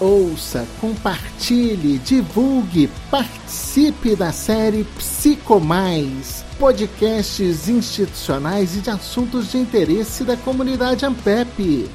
ouça, compartilhe, divulgue, participe da série Psicomais, podcasts institucionais e de assuntos de interesse da comunidade Ampep.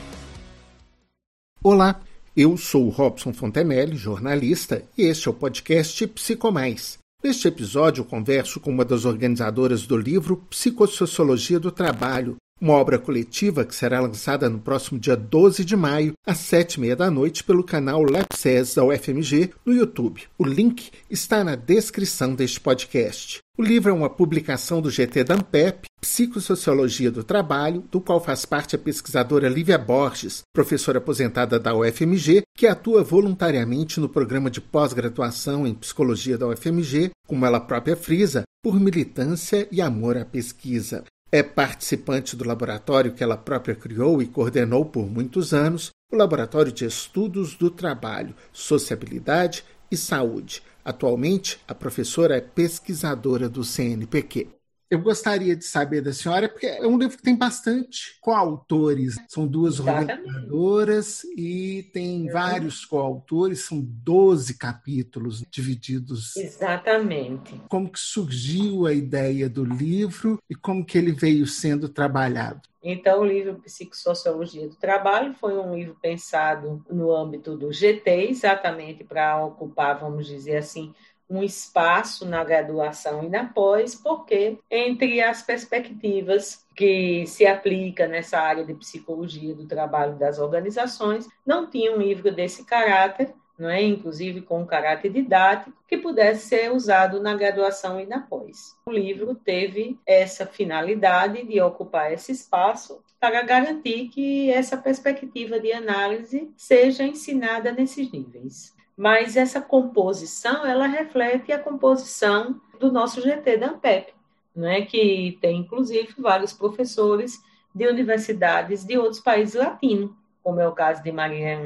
Olá, eu sou Robson Fontenelle, jornalista, e este é o podcast Psicomais. Neste episódio, converso com uma das organizadoras do livro Psicossociologia do Trabalho, uma obra coletiva que será lançada no próximo dia 12 de maio, às sete e meia da noite, pelo canal LabSES da UFMG no YouTube. O link está na descrição deste podcast. O livro é uma publicação do GT da Ampep, Psicossociologia do Trabalho, do qual faz parte a pesquisadora Lívia Borges, professora aposentada da UFMG, que atua voluntariamente no programa de pós-graduação em Psicologia da UFMG, como ela própria frisa, por militância e amor à pesquisa. É participante do laboratório que ela própria criou e coordenou por muitos anos, o Laboratório de Estudos do Trabalho, Sociabilidade e Saúde. Atualmente, a professora é pesquisadora do CNPq. Eu gostaria de saber da senhora, porque é um livro que tem bastante coautores. São duas organizadoras e tem vários coautores, são 12 capítulos divididos. Exatamente. Como que surgiu a ideia do livro e como que ele veio sendo trabalhado? Então, o livro Psicossociologia do Trabalho foi um livro pensado no âmbito do GT, exatamente para ocupar, vamos dizer assim, um espaço na graduação e na pós, porque entre as perspectivas que se aplica nessa área de psicologia do trabalho das organizações, não tinha um livro desse caráter, não é? inclusive com um caráter didático, que pudesse ser usado na graduação e na pós. O livro teve essa finalidade de ocupar esse espaço para garantir que essa perspectiva de análise seja ensinada nesses níveis mas essa composição ela reflete a composição do nosso GT da Ampep, né, que tem inclusive vários professores de universidades de outros países latinos, como é o caso de Maria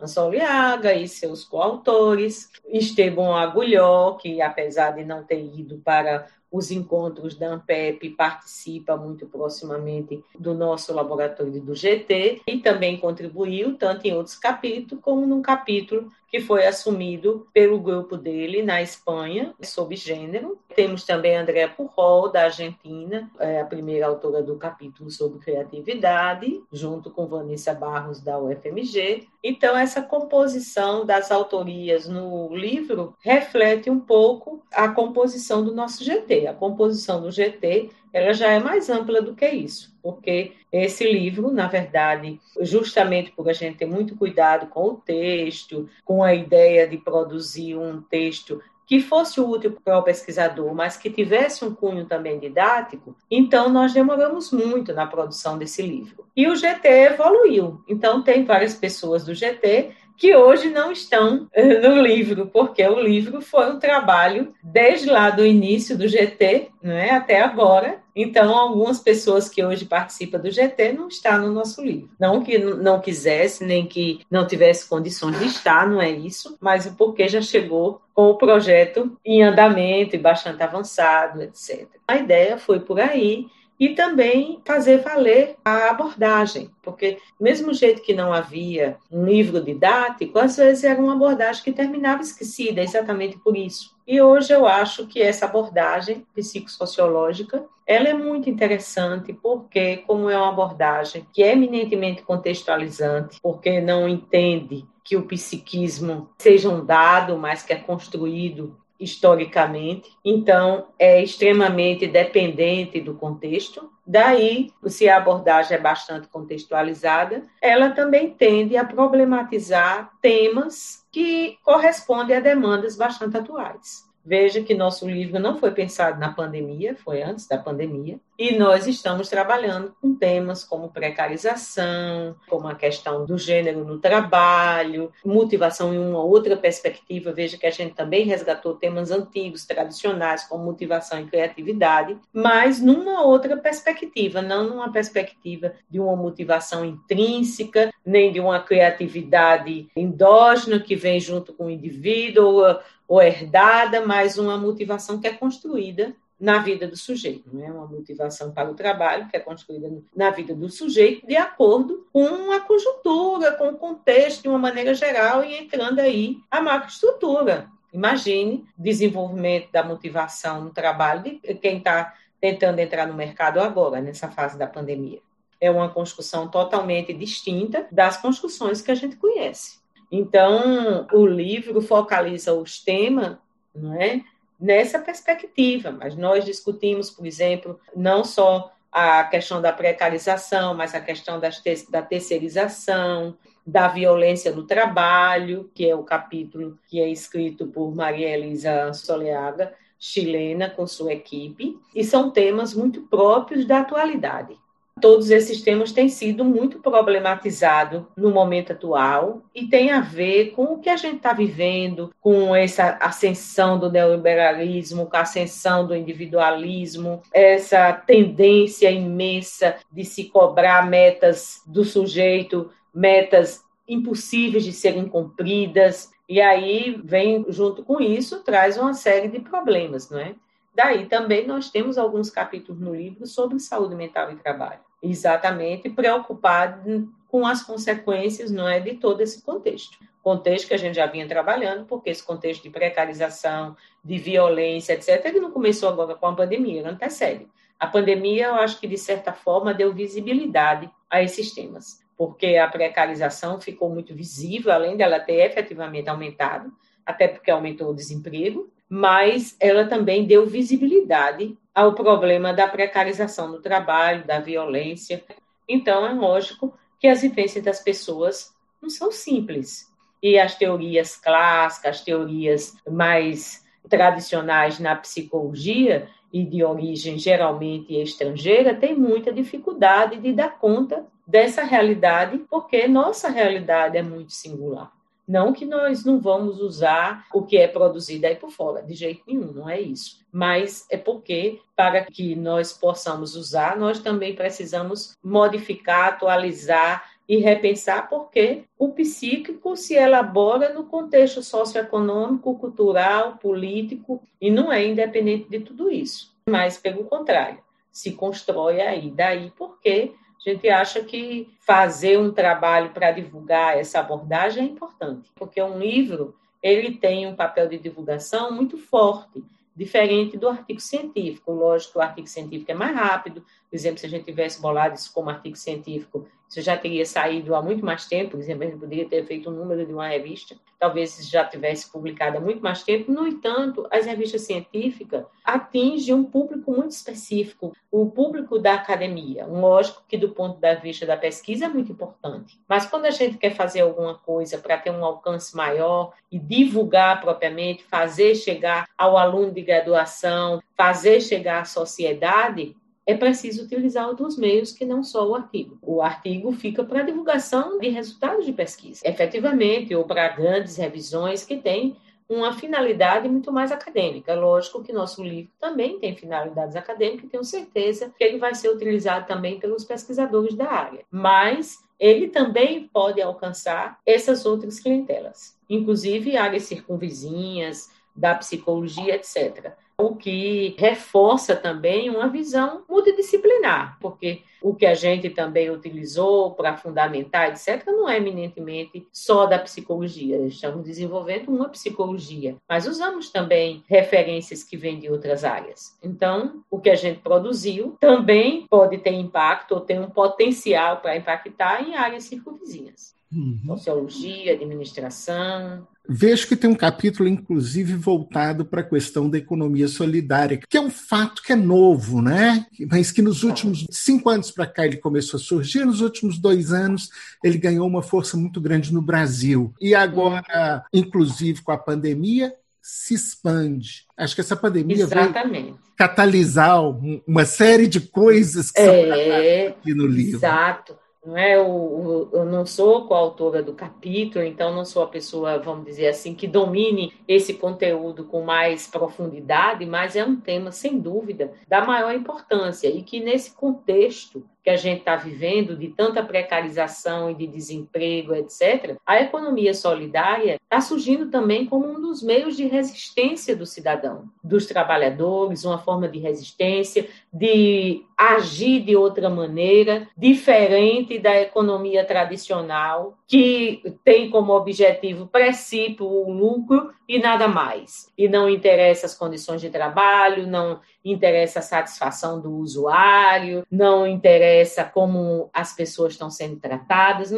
Ansoliaga e seus coautores, Esteban Agulhó, que apesar de não ter ido para os encontros da ANPEP, participa muito proximamente do nosso laboratório do GT e também contribuiu tanto em outros capítulos como num capítulo que foi assumido pelo grupo dele na Espanha, sob gênero. Temos também Andréa Pujol, da Argentina, é a primeira autora do capítulo sobre criatividade, junto com Vanessa Barros, da UFMG. Então, essa composição das autorias no livro reflete um pouco a composição do nosso GT. A composição do GT ela já é mais ampla do que isso, porque esse livro, na verdade, justamente por a gente ter muito cuidado com o texto, com a ideia de produzir um texto que fosse útil para o pesquisador, mas que tivesse um cunho também didático, então nós demoramos muito na produção desse livro. E o GT evoluiu. Então tem várias pessoas do GT que hoje não estão eh, no livro, porque o livro foi um trabalho desde lá do início do GT, né, até agora. Então, algumas pessoas que hoje participam do GT não estão no nosso livro. Não que não quisesse, nem que não tivesse condições de estar, não é isso, mas porque já chegou com o projeto em andamento e bastante avançado, etc. A ideia foi por aí e também fazer valer a abordagem, porque mesmo jeito que não havia um livro didático, às vezes era uma abordagem que terminava esquecida, exatamente por isso. E hoje eu acho que essa abordagem psicossociológica, ela é muito interessante, porque como é uma abordagem que é eminentemente contextualizante, porque não entende que o psiquismo seja um dado, mas que é construído historicamente, então é extremamente dependente do contexto. Daí, se a abordagem é bastante contextualizada, ela também tende a problematizar temas que correspondem a demandas bastante atuais. Veja que nosso livro não foi pensado na pandemia, foi antes da pandemia, e nós estamos trabalhando com temas como precarização, como a questão do gênero no trabalho, motivação em uma outra perspectiva. Veja que a gente também resgatou temas antigos, tradicionais, como motivação e criatividade, mas numa outra perspectiva, não numa perspectiva de uma motivação intrínseca, nem de uma criatividade endógena que vem junto com o indivíduo ou herdada, mas uma motivação que é construída na vida do sujeito, né? Uma motivação para o trabalho que é construída na vida do sujeito de acordo com a conjuntura, com o contexto de uma maneira geral e entrando aí a macroestrutura. Imagine desenvolvimento da motivação no trabalho de quem está tentando entrar no mercado agora, nessa fase da pandemia. É uma construção totalmente distinta das construções que a gente conhece. Então, o livro focaliza os temas não é, nessa perspectiva, mas nós discutimos, por exemplo, não só a questão da precarização, mas a questão te da terceirização, da violência no trabalho, que é o capítulo que é escrito por Maria Elisa Soleaga, chilena, com sua equipe, e são temas muito próprios da atualidade. Todos esses temas têm sido muito problematizados no momento atual e tem a ver com o que a gente está vivendo, com essa ascensão do neoliberalismo, com a ascensão do individualismo, essa tendência imensa de se cobrar metas do sujeito, metas impossíveis de serem cumpridas, e aí vem junto com isso traz uma série de problemas, não é? Daí também nós temos alguns capítulos no livro sobre saúde mental e trabalho, exatamente preocupado com as consequências, não é, de todo esse contexto. Contexto que a gente já vinha trabalhando, porque esse contexto de precarização, de violência, etc., ele não começou agora com a pandemia, ele antecede. A pandemia, eu acho que de certa forma deu visibilidade a esses temas, porque a precarização ficou muito visível, além dela ter efetivamente aumentado, até porque aumentou o desemprego, mas ela também deu visibilidade ao problema da precarização do trabalho, da violência. Então, é lógico que as vivências das pessoas não são simples. E as teorias clássicas, as teorias mais tradicionais na psicologia e de origem geralmente estrangeira, têm muita dificuldade de dar conta dessa realidade, porque nossa realidade é muito singular. Não que nós não vamos usar o que é produzido aí por fora, de jeito nenhum, não é isso. Mas é porque, para que nós possamos usar, nós também precisamos modificar, atualizar e repensar, porque o psíquico se elabora no contexto socioeconômico, cultural, político, e não é independente de tudo isso. Mas, pelo contrário, se constrói aí. Daí porque a gente acha que fazer um trabalho para divulgar essa abordagem é importante, porque um livro ele tem um papel de divulgação muito forte, diferente do artigo científico. Lógico o artigo científico é mais rápido, por exemplo, se a gente tivesse bolado isso como artigo científico, isso já teria saído há muito mais tempo, por exemplo, a gente poderia ter feito um número de uma revista, talvez já tivesse publicado há muito mais tempo. No entanto, as revistas científicas atingem um público muito específico, o público da academia. Lógico que do ponto de vista da pesquisa é muito importante, mas quando a gente quer fazer alguma coisa para ter um alcance maior e divulgar propriamente, fazer chegar ao aluno de graduação, fazer chegar à sociedade, é preciso utilizar outros meios que não só o artigo. O artigo fica para divulgação de resultados de pesquisa, efetivamente, ou para grandes revisões que têm uma finalidade muito mais acadêmica. Lógico que nosso livro também tem finalidades acadêmicas e tenho certeza que ele vai ser utilizado também pelos pesquisadores da área. Mas ele também pode alcançar essas outras clientelas, inclusive áreas circunvizinhas, da psicologia, etc o que reforça também uma visão multidisciplinar, porque o que a gente também utilizou para fundamentar, etc., não é eminentemente só da psicologia. Estamos desenvolvendo uma psicologia, mas usamos também referências que vêm de outras áreas. Então, o que a gente produziu também pode ter impacto ou tem um potencial para impactar em áreas circunvizinhas. Uhum. Sociologia, administração, Vejo que tem um capítulo, inclusive, voltado para a questão da economia solidária, que é um fato que é novo, né? Mas que nos últimos cinco anos para cá ele começou a surgir, nos últimos dois anos ele ganhou uma força muito grande no Brasil. E agora, inclusive com a pandemia, se expande. Acho que essa pandemia Exatamente. veio catalisar uma série de coisas que é, são aqui no livro. Exato não é? Eu, eu não sou coautora do capítulo, então não sou a pessoa, vamos dizer assim, que domine esse conteúdo com mais profundidade, mas é um tema, sem dúvida, da maior importância e que nesse contexto que a gente está vivendo, de tanta precarização e de desemprego, etc., a economia solidária está surgindo também como um dos meios de resistência do cidadão, dos trabalhadores, uma forma de resistência, de agir de outra maneira, diferente da economia tradicional, que tem como objetivo princípio o lucro e nada mais. E não interessa as condições de trabalho, não interessa a satisfação do usuário, não interessa como as pessoas estão sendo tratadas.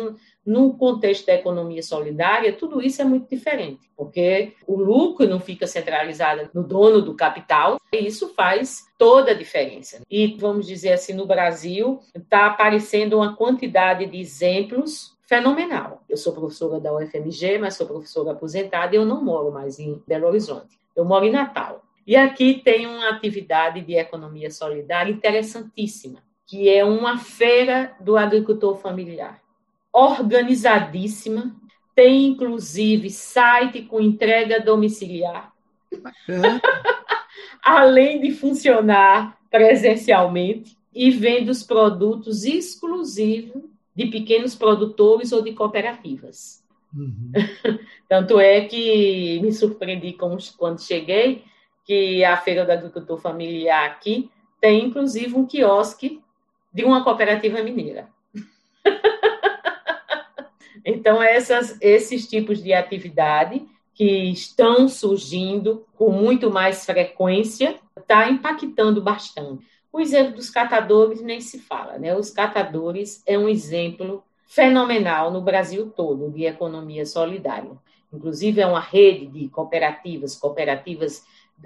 No contexto da economia solidária, tudo isso é muito diferente, porque o lucro não fica centralizado no dono do capital, e isso faz toda a diferença. E vamos dizer assim, no Brasil está aparecendo uma quantidade de exemplos fenomenal. Eu sou professora da UFMG, mas sou professora aposentada e eu não moro mais em Belo Horizonte. Eu moro em Natal. E aqui tem uma atividade de economia solidária interessantíssima, que é uma feira do agricultor familiar organizadíssima, tem inclusive site com entrega domiciliar, além de funcionar presencialmente e vende os produtos exclusivos de pequenos produtores ou de cooperativas. Uhum. Tanto é que me surpreendi quando cheguei que a Feira do Agricultor Familiar aqui tem inclusive um quiosque de uma cooperativa mineira. Então, essas, esses tipos de atividade que estão surgindo com muito mais frequência está impactando bastante. O exemplo dos catadores nem se fala, né? Os catadores é um exemplo fenomenal no Brasil todo de economia solidária. Inclusive, é uma rede de cooperativas, cooperativas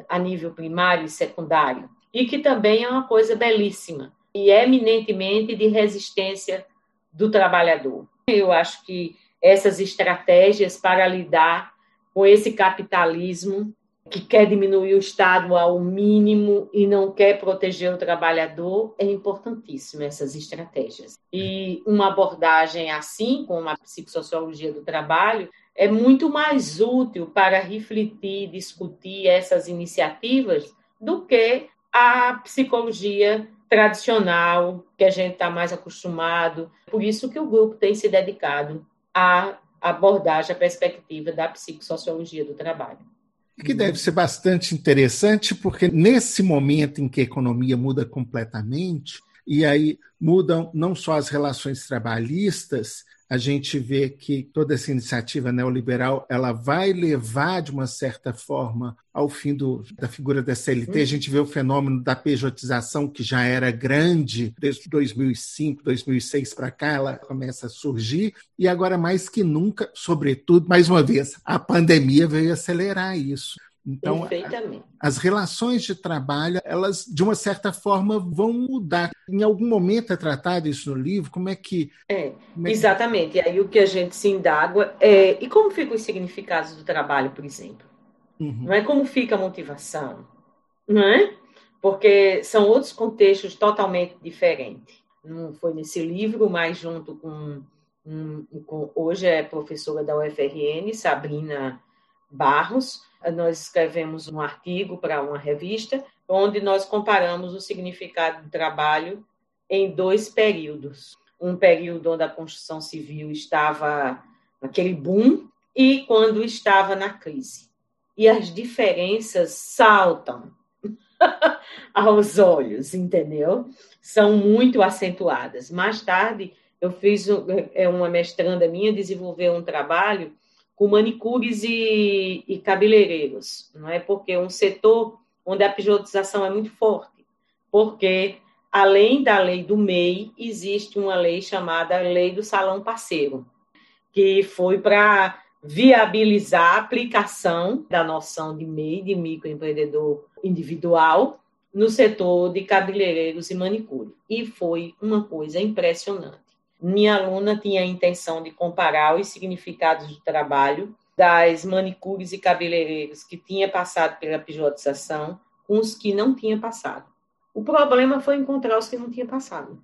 a nível primário e secundário, e que também é uma coisa belíssima e eminentemente de resistência do trabalhador. Eu acho que essas estratégias para lidar com esse capitalismo que quer diminuir o Estado ao mínimo e não quer proteger o trabalhador, é importantíssimo essas estratégias. E uma abordagem assim, como a psicossociologia do trabalho, é muito mais útil para refletir, discutir essas iniciativas do que a psicologia tradicional, que a gente está mais acostumado. Por isso que o grupo tem se dedicado à abordagem, à perspectiva da psicossociologia do trabalho. Que deve ser bastante interessante, porque nesse momento em que a economia muda completamente, e aí mudam não só as relações trabalhistas, a gente vê que toda essa iniciativa neoliberal ela vai levar, de uma certa forma, ao fim do, da figura da CLT. A gente vê o fenômeno da pejotização, que já era grande desde 2005, 2006 para cá, ela começa a surgir, e agora mais que nunca, sobretudo, mais uma vez, a pandemia veio acelerar isso. Então, as relações de trabalho, elas, de uma certa forma, vão mudar. Em algum momento é tratado isso no livro? Como é que. É, é exatamente. Que... E aí o que a gente se indágua é. E como ficam os significados do trabalho, por exemplo? Uhum. Não é como fica a motivação, não é? Porque são outros contextos totalmente diferentes. Não foi nesse livro, mas junto com, com hoje é professora da UFRN, Sabrina Barros, nós escrevemos um artigo para uma revista, onde nós comparamos o significado do trabalho em dois períodos. Um período onde a construção civil estava naquele boom e quando estava na crise. E as diferenças saltam aos olhos, entendeu? São muito acentuadas. Mais tarde, eu fiz é, uma mestranda minha desenvolveu um trabalho com manicures e, e cabeleireiros, não é? Porque um setor onde a pijotização é muito forte, porque além da lei do MEI, existe uma lei chamada Lei do Salão Parceiro, que foi para viabilizar a aplicação da noção de MEI, de microempreendedor individual, no setor de cabeleireiros e manicure. E foi uma coisa impressionante minha aluna tinha a intenção de comparar os significados do trabalho das manicures e cabeleireiros que tinha passado pela pijotização com os que não tinha passado. O problema foi encontrar os que não tinha passado.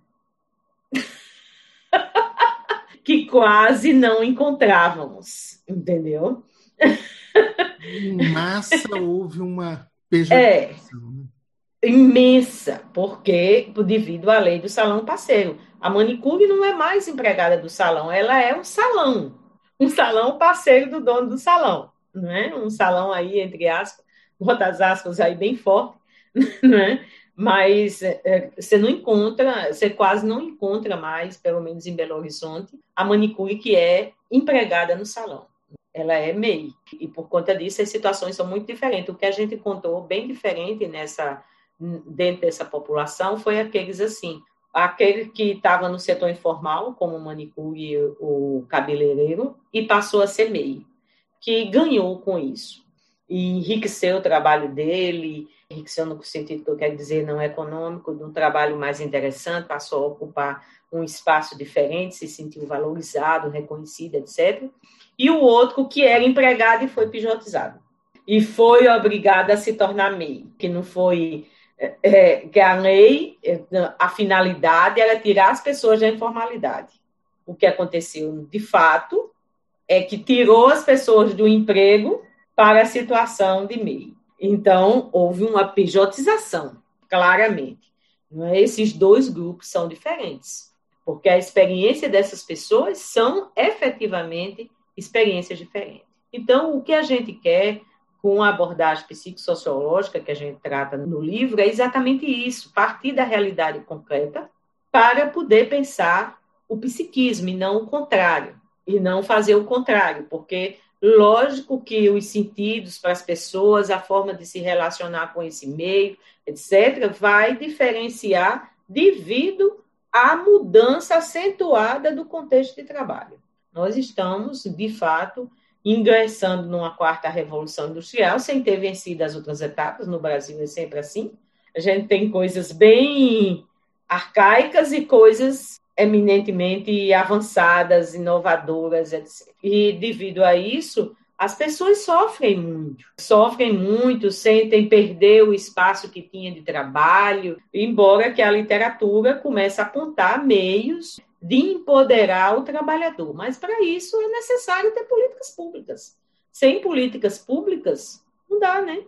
que quase não encontrávamos, entendeu? Em massa houve uma pejotização. É, imensa, porque devido à lei do salão parceiro. A manicure não é mais empregada do salão, ela é um salão, um salão parceiro do dono do salão, né? Um salão aí entre aspas, bota as aspas aí bem forte, né? Mas é, você não encontra, você quase não encontra mais, pelo menos em Belo Horizonte, a manicure que é empregada no salão. Ela é MEI. E por conta disso, as situações são muito diferentes. O que a gente encontrou bem diferente nessa dentro dessa população foi aqueles assim, aquele que estava no setor informal, como o manicure o cabeleireiro, e passou a ser MEI, que ganhou com isso. E enriqueceu o trabalho dele, enriqueceu no sentido que eu quero dizer não econômico, de um trabalho mais interessante, passou a ocupar um espaço diferente, se sentiu valorizado, reconhecido, etc. E o outro que era empregado e foi pijotizado. E foi obrigado a se tornar MEI, que não foi é, que a lei, a finalidade era tirar as pessoas da informalidade. O que aconteceu, de fato, é que tirou as pessoas do emprego para a situação de MEI. Então, houve uma pejotização, claramente. É? Esses dois grupos são diferentes, porque a experiência dessas pessoas são efetivamente experiências diferentes. Então, o que a gente quer com a abordagem psicossociológica que a gente trata no livro, é exatamente isso, partir da realidade concreta para poder pensar o psiquismo e não o contrário, e não fazer o contrário, porque lógico que os sentidos para as pessoas, a forma de se relacionar com esse meio, etc., vai diferenciar devido à mudança acentuada do contexto de trabalho. Nós estamos, de fato, ingressando numa quarta revolução industrial, sem ter vencido as outras etapas. No Brasil é sempre assim. A gente tem coisas bem arcaicas e coisas eminentemente avançadas, inovadoras, etc. E devido a isso, as pessoas sofrem muito, sofrem muito, sentem perder o espaço que tinha de trabalho, embora que a literatura comece a apontar meios de empoderar o trabalhador. Mas para isso é necessário ter políticas públicas. Sem políticas públicas, não dá, né?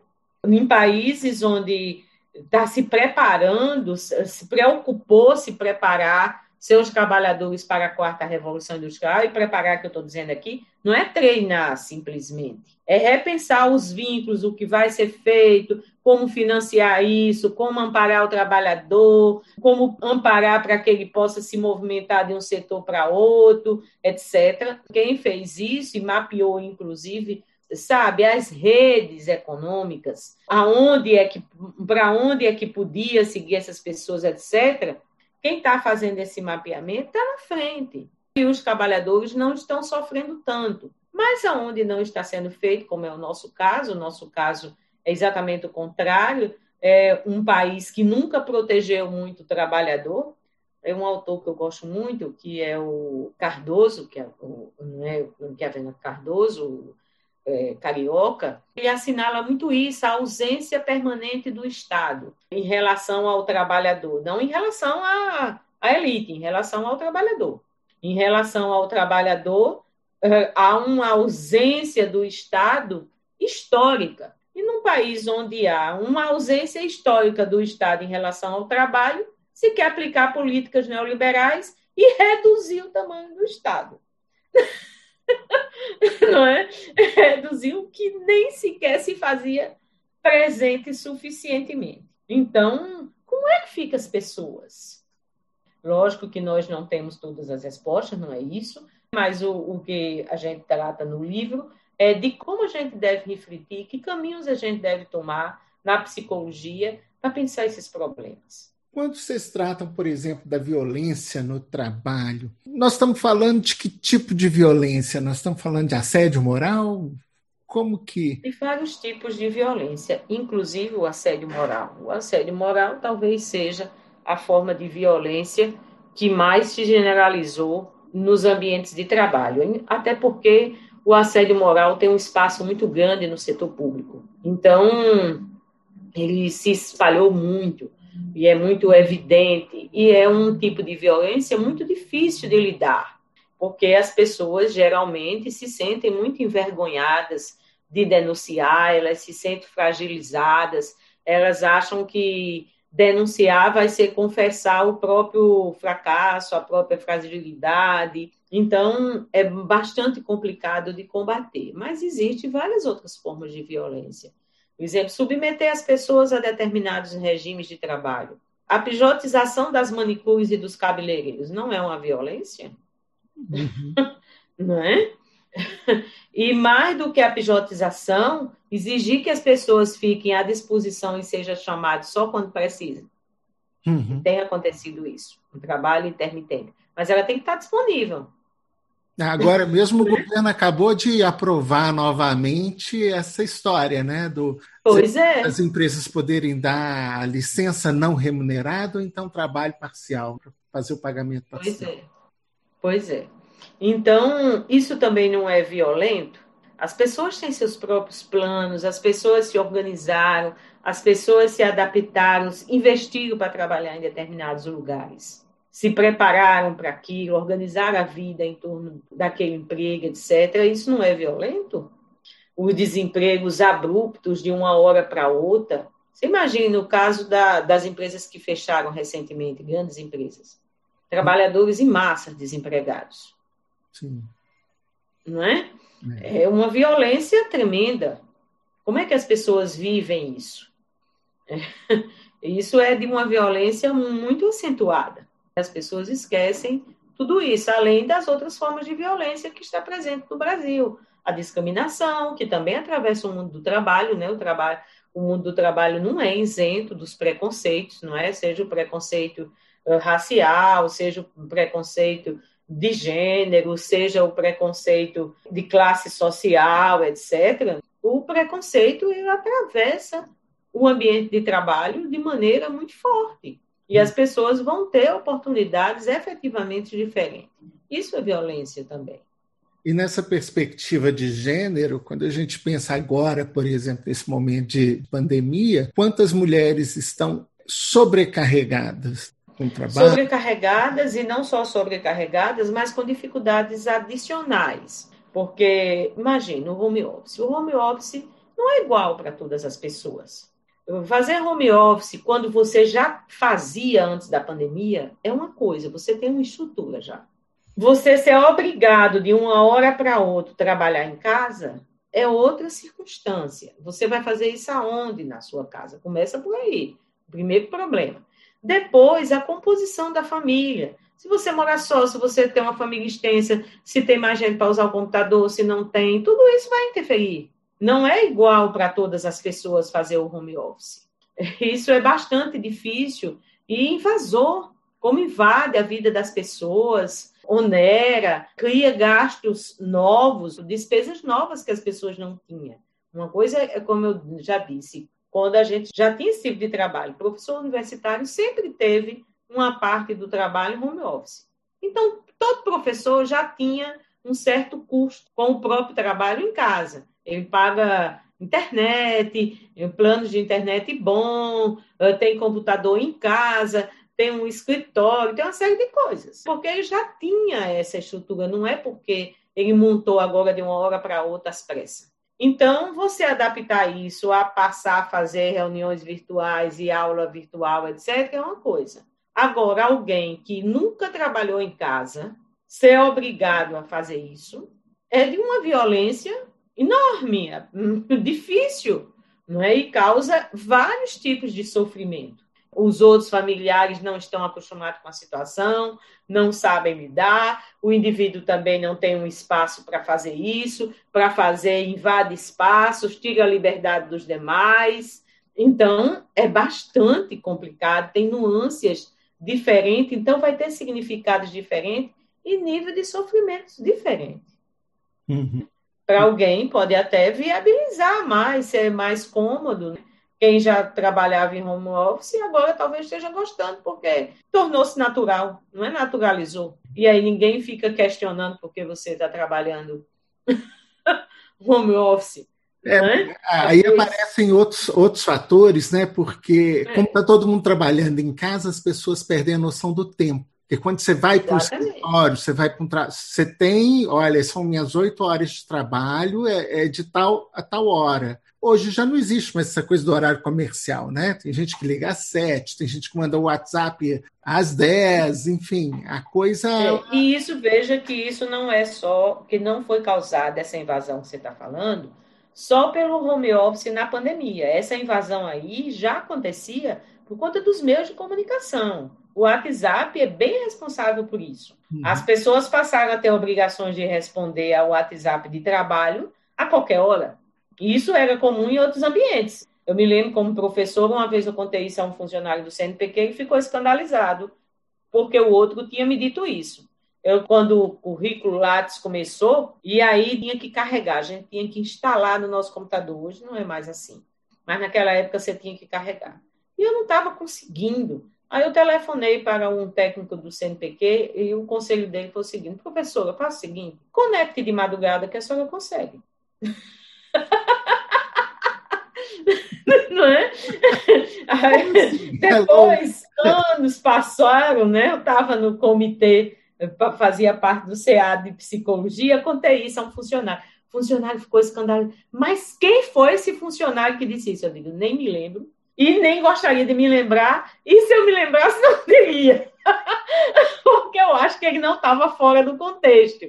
Em países onde está se preparando, se preocupou se preparar seus trabalhadores para a quarta revolução industrial e preparar, que eu estou dizendo aqui, não é treinar simplesmente, é repensar os vínculos, o que vai ser feito, como financiar isso, como amparar o trabalhador, como amparar para que ele possa se movimentar de um setor para outro, etc. Quem fez isso e mapeou, inclusive, sabe, as redes econômicas, aonde é que, para onde é que podia seguir essas pessoas, etc quem está fazendo esse mapeamento está na frente. E os trabalhadores não estão sofrendo tanto. Mas aonde não está sendo feito, como é o nosso caso, o nosso caso é exatamente o contrário, é um país que nunca protegeu muito o trabalhador. É um autor que eu gosto muito, que é o Cardoso, que é o, não que é Cardoso, é, carioca, ele assinala muito isso, a ausência permanente do Estado em relação ao trabalhador, não em relação à, à elite, em relação ao trabalhador. Em relação ao trabalhador, é, há uma ausência do Estado histórica. E num país onde há uma ausência histórica do Estado em relação ao trabalho, se quer aplicar políticas neoliberais e reduzir o tamanho do Estado. não é? Reduziu que nem sequer se fazia presente suficientemente. Então, como é que fica as pessoas? Lógico que nós não temos todas as respostas, não é isso, mas o, o que a gente trata no livro é de como a gente deve refletir, que caminhos a gente deve tomar na psicologia para pensar esses problemas. Quando vocês tratam, por exemplo, da violência no trabalho, nós estamos falando de que tipo de violência? Nós estamos falando de assédio moral? Como que. De vários tipos de violência, inclusive o assédio moral. O assédio moral talvez seja a forma de violência que mais se generalizou nos ambientes de trabalho, até porque o assédio moral tem um espaço muito grande no setor público. Então, ele se espalhou muito e é muito evidente, e é um tipo de violência muito difícil de lidar, porque as pessoas geralmente se sentem muito envergonhadas de denunciar, elas se sentem fragilizadas, elas acham que denunciar vai ser confessar o próprio fracasso, a própria fragilidade. Então, é bastante complicado de combater. Mas existem várias outras formas de violência. Por exemplo, submeter as pessoas a determinados regimes de trabalho. A pijotização das manicures e dos cabeleireiros não é uma violência? Uhum. não é? E mais do que a pijotização, exigir que as pessoas fiquem à disposição e sejam chamadas só quando precisam. Uhum. Tem acontecido isso, um trabalho intermitente. Mas ela tem que estar disponível. Agora mesmo o governo acabou de aprovar novamente essa história, né? Do, pois é. As empresas poderem dar licença não remunerada ou então trabalho parcial, para fazer o pagamento parcial. Pois é. Pois é. Então, isso também não é violento? As pessoas têm seus próprios planos, as pessoas se organizaram, as pessoas se adaptaram, investiram para trabalhar em determinados lugares, se prepararam para aquilo, organizaram a vida em torno daquele emprego, etc. Isso não é violento? Os desempregos abruptos de uma hora para outra. Você imagina o caso da, das empresas que fecharam recentemente, grandes empresas. Trabalhadores em massa desempregados. Sim. Não é? é? É uma violência tremenda. Como é que as pessoas vivem isso? Isso é de uma violência muito acentuada. As pessoas esquecem tudo isso, além das outras formas de violência que está presente no Brasil. A discriminação, que também atravessa o mundo do trabalho, né? O trabalho, o mundo do trabalho não é isento dos preconceitos, não é? Seja o preconceito uh, racial, seja o preconceito de gênero, seja o preconceito de classe social, etc., o preconceito atravessa o ambiente de trabalho de maneira muito forte. E as pessoas vão ter oportunidades efetivamente diferentes. Isso é violência também. E nessa perspectiva de gênero, quando a gente pensa agora, por exemplo, nesse momento de pandemia, quantas mulheres estão sobrecarregadas com trabalho. Sobrecarregadas e não só sobrecarregadas, mas com dificuldades adicionais. Porque, imagina, o home office. O home office não é igual para todas as pessoas. Fazer home office quando você já fazia antes da pandemia é uma coisa, você tem uma estrutura já. Você ser obrigado de uma hora para outra trabalhar em casa é outra circunstância. Você vai fazer isso aonde na sua casa? Começa por aí. Primeiro problema. Depois, a composição da família. Se você morar só, se você tem uma família extensa, se tem mais gente para usar o computador, se não tem, tudo isso vai interferir. Não é igual para todas as pessoas fazer o home office. Isso é bastante difícil e invasor, como invade a vida das pessoas, onera, cria gastos novos, despesas novas que as pessoas não tinham. Uma coisa é, como eu já disse, quando a gente já tinha esse tipo de trabalho. O professor universitário sempre teve uma parte do trabalho home office. Então, todo professor já tinha um certo custo com o próprio trabalho em casa. Ele paga internet, planos de internet bom, eh, tem computador em casa, tem um escritório, tem uma série de coisas. Porque ele já tinha essa estrutura, não é porque ele montou agora de uma hora para outra às pressas. Então, você adaptar isso a passar a fazer reuniões virtuais e aula virtual, etc., é uma coisa. Agora, alguém que nunca trabalhou em casa, ser obrigado a fazer isso, é de uma violência enorme, é difícil, não é? E causa vários tipos de sofrimento os outros familiares não estão acostumados com a situação, não sabem lidar, o indivíduo também não tem um espaço para fazer isso, para fazer, invade espaços, tira a liberdade dos demais. Então, é bastante complicado, tem nuances diferentes, então vai ter significados diferentes e nível de sofrimentos diferentes. Uhum. Para alguém, pode até viabilizar mais, ser mais cômodo, né? quem já trabalhava em home office agora talvez esteja gostando, porque tornou-se natural, não é naturalizou. E aí ninguém fica questionando porque você está trabalhando home office. É, né? Aí aparecem outros, outros fatores, né? Porque, é. como está todo mundo trabalhando em casa, as pessoas perdem a noção do tempo. Porque quando você vai para o escritório, você vai para um tra... você tem, olha, são minhas oito horas de trabalho, é, é, de tal a tal hora. Hoje já não existe mais essa coisa do horário comercial, né? Tem gente que liga às sete, tem gente que manda o WhatsApp às dez, enfim, a coisa. É, e isso, veja que isso não é só, que não foi causada essa invasão que você está falando, só pelo home office na pandemia. Essa invasão aí já acontecia por conta dos meios de comunicação. O WhatsApp é bem responsável por isso. Uhum. As pessoas passaram a ter obrigações de responder ao WhatsApp de trabalho a qualquer hora. E isso era comum em outros ambientes. Eu me lembro como professor, uma vez eu contei isso a um funcionário do CNPq e ficou escandalizado, porque o outro tinha me dito isso. Eu, quando o currículo Lattes começou, e aí tinha que carregar, a gente tinha que instalar no nosso computador. Hoje não é mais assim. Mas naquela época você tinha que carregar. E eu não estava conseguindo. Aí eu telefonei para um técnico do CNPq e o conselho dele foi o seguinte: professora, faça o seguinte, conecte de madrugada que a senhora consegue. não é? Aí, assim? depois, anos passaram, né? Eu estava no comitê, fazia parte do CA de psicologia, contei isso a um funcionário. O funcionário ficou escandalizado. Mas quem foi esse funcionário que disse isso? Eu digo, nem me lembro. E nem gostaria de me lembrar. E se eu me lembrasse, não teria. Porque eu acho que ele não estava fora do contexto.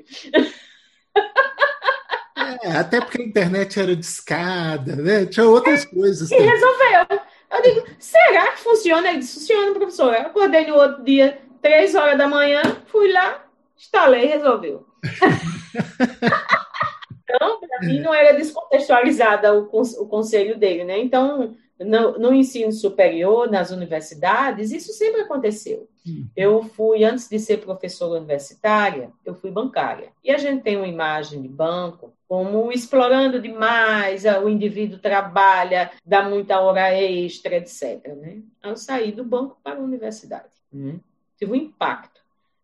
É, até porque a internet era discada, né? Tinha outras coisas. E também. resolveu. Eu digo, será que funciona? Ele disse, funciona, professor. Eu acordei no outro dia, três horas da manhã, fui lá, instalei e resolveu. então, para mim, não era descontextualizada o, o conselho dele, né? Então, no, no, ensino superior, nas universidades, isso sempre aconteceu. Uhum. Eu fui, antes de ser professora universitária, eu fui bancária. E a gente tem uma imagem de banco como explorando demais, o indivíduo trabalha, dá muita hora extra, etc. Né? Eu saí do banco para a universidade. Uhum. Tive um impacto.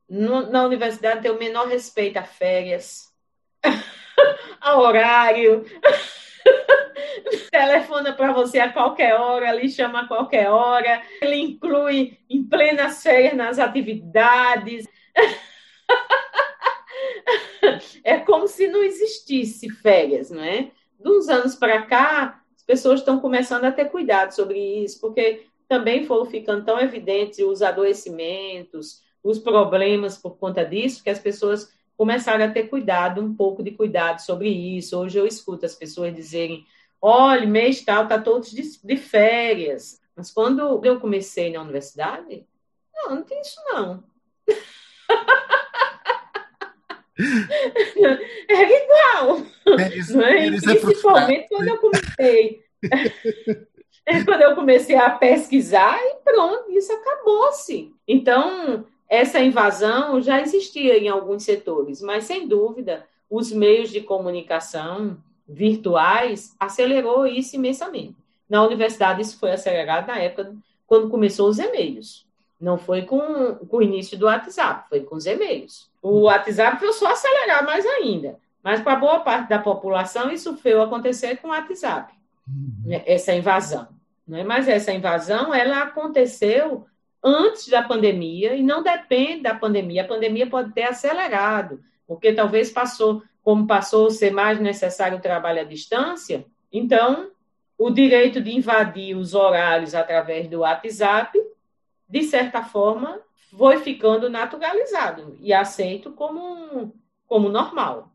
No, na universidade, tenho o menor respeito a férias, a horário. telefona para você a qualquer hora, lhe chama a qualquer hora, ele inclui em plenas férias nas atividades. é como se não existisse férias, não é? De uns anos para cá, as pessoas estão começando a ter cuidado sobre isso, porque também foram ficando tão evidentes os adoecimentos, os problemas por conta disso, que as pessoas começaram a ter cuidado, um pouco de cuidado sobre isso. Hoje eu escuto as pessoas dizerem: olha, mês tal, tá todos de, de férias. Mas quando eu comecei na universidade, não, não tem isso não. Era igual. É, é? Principalmente quando eu comecei. quando eu comecei a pesquisar e pronto, isso acabou-se. Então, essa invasão já existia em alguns setores, mas sem dúvida, os meios de comunicação virtuais acelerou isso imensamente. Na universidade, isso foi acelerado na época quando começou os e-mails. Não foi com, com o início do WhatsApp, foi com os e-mails. O WhatsApp foi só acelerar mais ainda. Mas para boa parte da população, isso foi acontecer com o WhatsApp, uhum. Né, essa invasão. Né? Mas essa invasão, ela aconteceu antes da pandemia e não depende da pandemia. A pandemia pode ter acelerado, porque talvez passou como passou a ser mais necessário o trabalho à distância, então o direito de invadir os horários através do WhatsApp, de certa forma, foi ficando naturalizado e aceito como, como normal.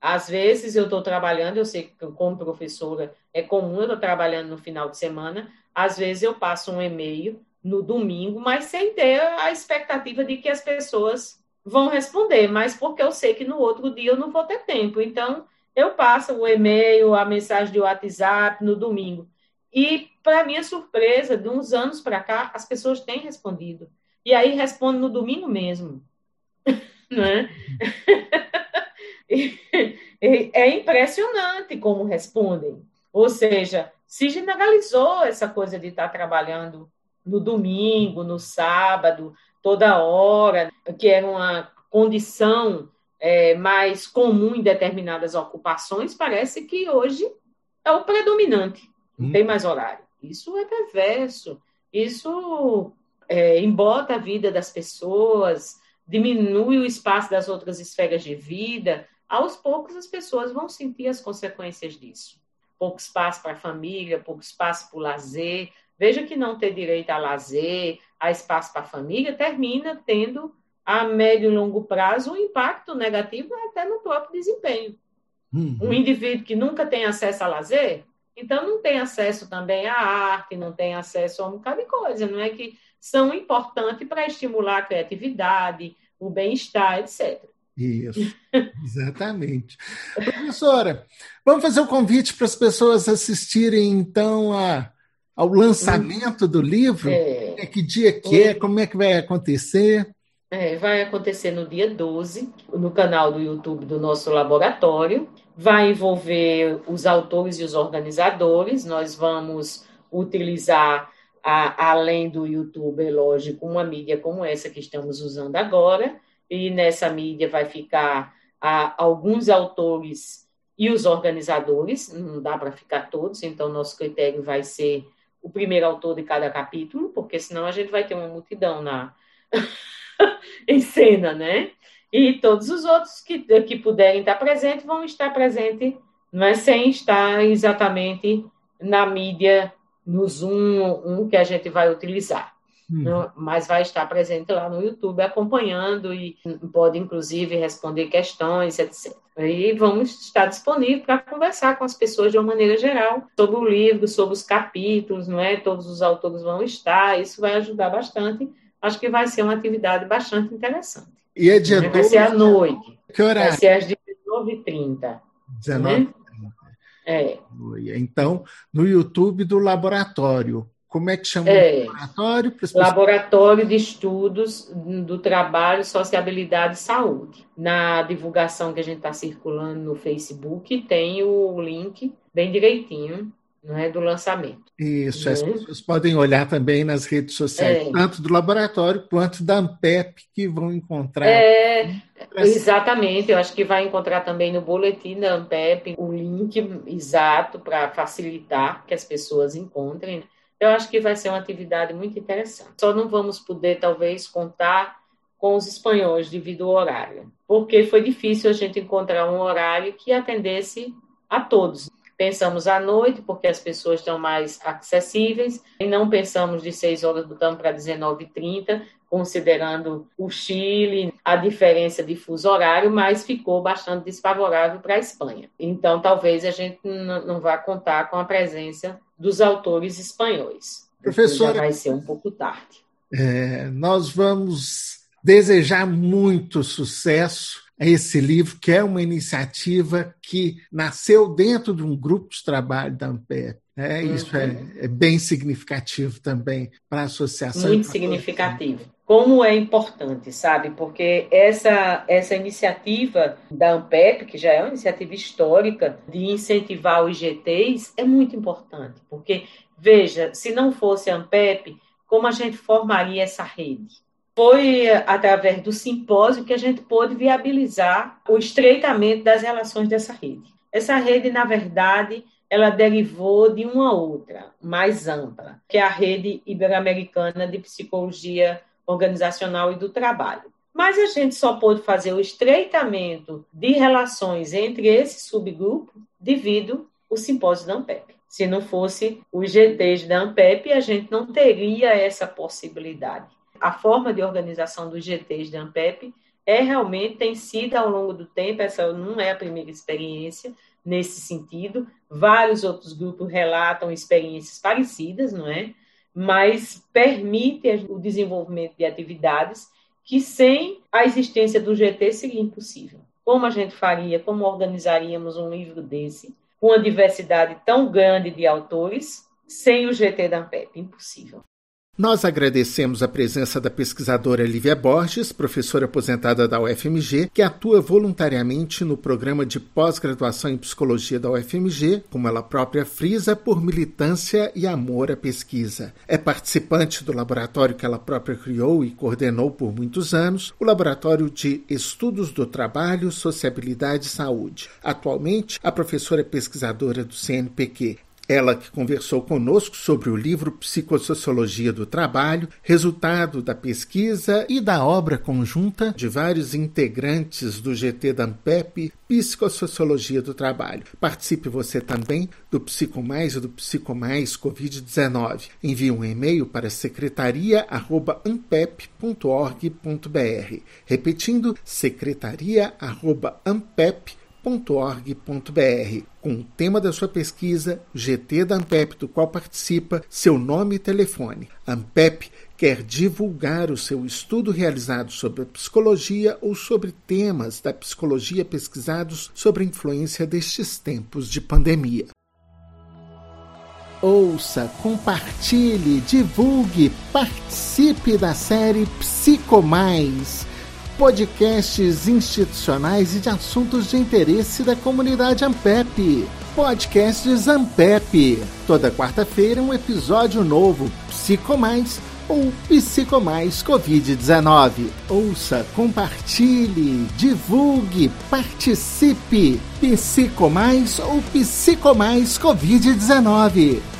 Às vezes eu estou trabalhando, eu sei que como professora é comum, eu estou trabalhando no final de semana, às vezes eu passo um e-mail no domingo, mas sem ter a expectativa de que as pessoas vão responder, mas porque eu sei que no outro dia eu não vou ter tempo. Então, eu passo o e-mail, a mensagem de WhatsApp no domingo. E, para minha surpresa, de uns anos para cá, as pessoas têm respondido. E aí respondem no domingo mesmo. né? é impressionante como respondem. Ou seja, se generalizou essa coisa de estar trabalhando no domingo, no sábado, toda hora, que era uma condição é, mais comum em determinadas ocupações, parece que hoje é o predominante, não hum. tem mais horário. Isso é perverso, isso é, embota a vida das pessoas, diminui o espaço das outras esferas de vida, aos poucos as pessoas vão sentir as consequências disso. Pouco espaço para a família, pouco espaço para o lazer. Veja que não ter direito a lazer, a espaço para a família, termina tendo a médio e longo prazo um impacto negativo até no próprio desempenho. Uhum. Um indivíduo que nunca tem acesso a lazer, então não tem acesso também à arte, não tem acesso a um bocado de coisa, não é que são importantes para estimular a criatividade, o bem-estar, etc. Isso, exatamente. Professora, vamos fazer o um convite para as pessoas assistirem, então, a, ao lançamento do livro? É, é que dia que é? Como é que vai acontecer? É, vai acontecer no dia 12, no canal do YouTube do nosso laboratório. Vai envolver os autores e os organizadores. Nós vamos utilizar, a, além do YouTube, é lógico, uma mídia como essa que estamos usando agora. E nessa mídia vai ficar a, alguns autores e os organizadores, não dá para ficar todos, então nosso critério vai ser o primeiro autor de cada capítulo, porque senão a gente vai ter uma multidão na em cena, né? E todos os outros que, que puderem estar presentes vão estar presentes, não é sem estar exatamente na mídia, no Zoom, um que a gente vai utilizar. Hum. Mas vai estar presente lá no YouTube acompanhando e pode inclusive responder questões, etc. E vamos estar disponíveis para conversar com as pessoas de uma maneira geral sobre o livro, sobre os capítulos, não é? Todos os autores vão estar, isso vai ajudar bastante acho que vai ser uma atividade bastante interessante. E é dia Vai 12... ser à noite. Que horário? Vai ser às 19h30. 19 né? É. Então, no YouTube do laboratório. Como é que chama é. o laboratório? Laboratório de Estudos do Trabalho, Sociabilidade e Saúde. Na divulgação que a gente está circulando no Facebook, tem o link bem direitinho não é do lançamento. Isso, as né? pessoas podem olhar também nas redes sociais, é. tanto do laboratório quanto da Ampep, que vão encontrar. É, exatamente, eu acho que vai encontrar também no boletim da Ampep o link exato para facilitar que as pessoas encontrem. Eu acho que vai ser uma atividade muito interessante. Só não vamos poder, talvez, contar com os espanhóis devido ao horário, porque foi difícil a gente encontrar um horário que atendesse a todos. Pensamos à noite, porque as pessoas estão mais acessíveis, e não pensamos de 6 horas do campo para 19h30, considerando o Chile, a diferença de fuso horário, mas ficou bastante desfavorável para a Espanha. Então, talvez a gente não vá contar com a presença dos autores espanhóis. Professora, vai ser um pouco tarde. É, nós vamos desejar muito sucesso a esse livro, que é uma iniciativa que nasceu dentro de um grupo de trabalho da Ampep. Né? Uhum. Isso é, é, bem significativo também para a associação. Muito significativo. Como é importante, sabe? Porque essa, essa iniciativa da Ampep, que já é uma iniciativa histórica de incentivar os IGTs, é muito importante. Porque, veja, se não fosse a Ampep, como a gente formaria essa rede? foi através do simpósio que a gente pôde viabilizar o estreitamento das relações dessa rede. Essa rede, na verdade, ela derivou de uma outra, mais ampla, que é a rede ibero-americana de psicologia organizacional e do trabalho. Mas a gente só pôde fazer o estreitamento de relações entre esse subgrupo devido ao simpósio da ANPEP. Se não fosse os GTs da ANPEP, a gente não teria essa possibilidade a forma de organização dos GTs da Ampep é realmente, tem sido ao longo do tempo, essa não é a primeira experiência nesse sentido, vários outros grupos relatam experiências parecidas, não é? Mas permite o desenvolvimento de atividades que sem a existência do GT seria impossível. Como a gente faria, como organizaríamos um livro desse, com uma diversidade tão grande de autores, sem o GT da Ampep? Impossível. Nós agradecemos a presença da pesquisadora Lívia Borges, professora aposentada da UFMG, que atua voluntariamente no programa de pós-graduação em psicologia da UFMG, como ela própria frisa, por militância e amor à pesquisa. É participante do laboratório que ela própria criou e coordenou por muitos anos, o Laboratório de Estudos do Trabalho, Sociabilidade e Saúde. Atualmente, a professora pesquisadora do CNPq Ela que conversou conosco sobre o livro Psicossociologia do Trabalho, resultado da pesquisa e da obra conjunta de vários integrantes do GT da Ampep, Psicossociologia do Trabalho. Participe você também do Psicomais e do Psicomais Covid-19. Envie um e-mail para secretaria@ampep.org.br. Repetindo, secretaria@ampep.org.br ampep.org.br, com o tema da sua pesquisa, GT da Ampep, do qual participa, seu nome e telefone. Ampep quer divulgar o seu estudo realizado sobre a psicologia ou sobre temas da psicologia pesquisados sobre a influência destes tempos de pandemia. Ouça, compartilhe, divulgue, participe da série Psicomais podcasts institucionais e de assuntos de interesse da comunidade Ampep. Podcasts Ampep. Toda quarta-feira um episódio novo, Psicomais ou Psicomais Covid-19. Ouça, compartilhe, divulgue, participe. Psicomais ou Psicomais Covid-19.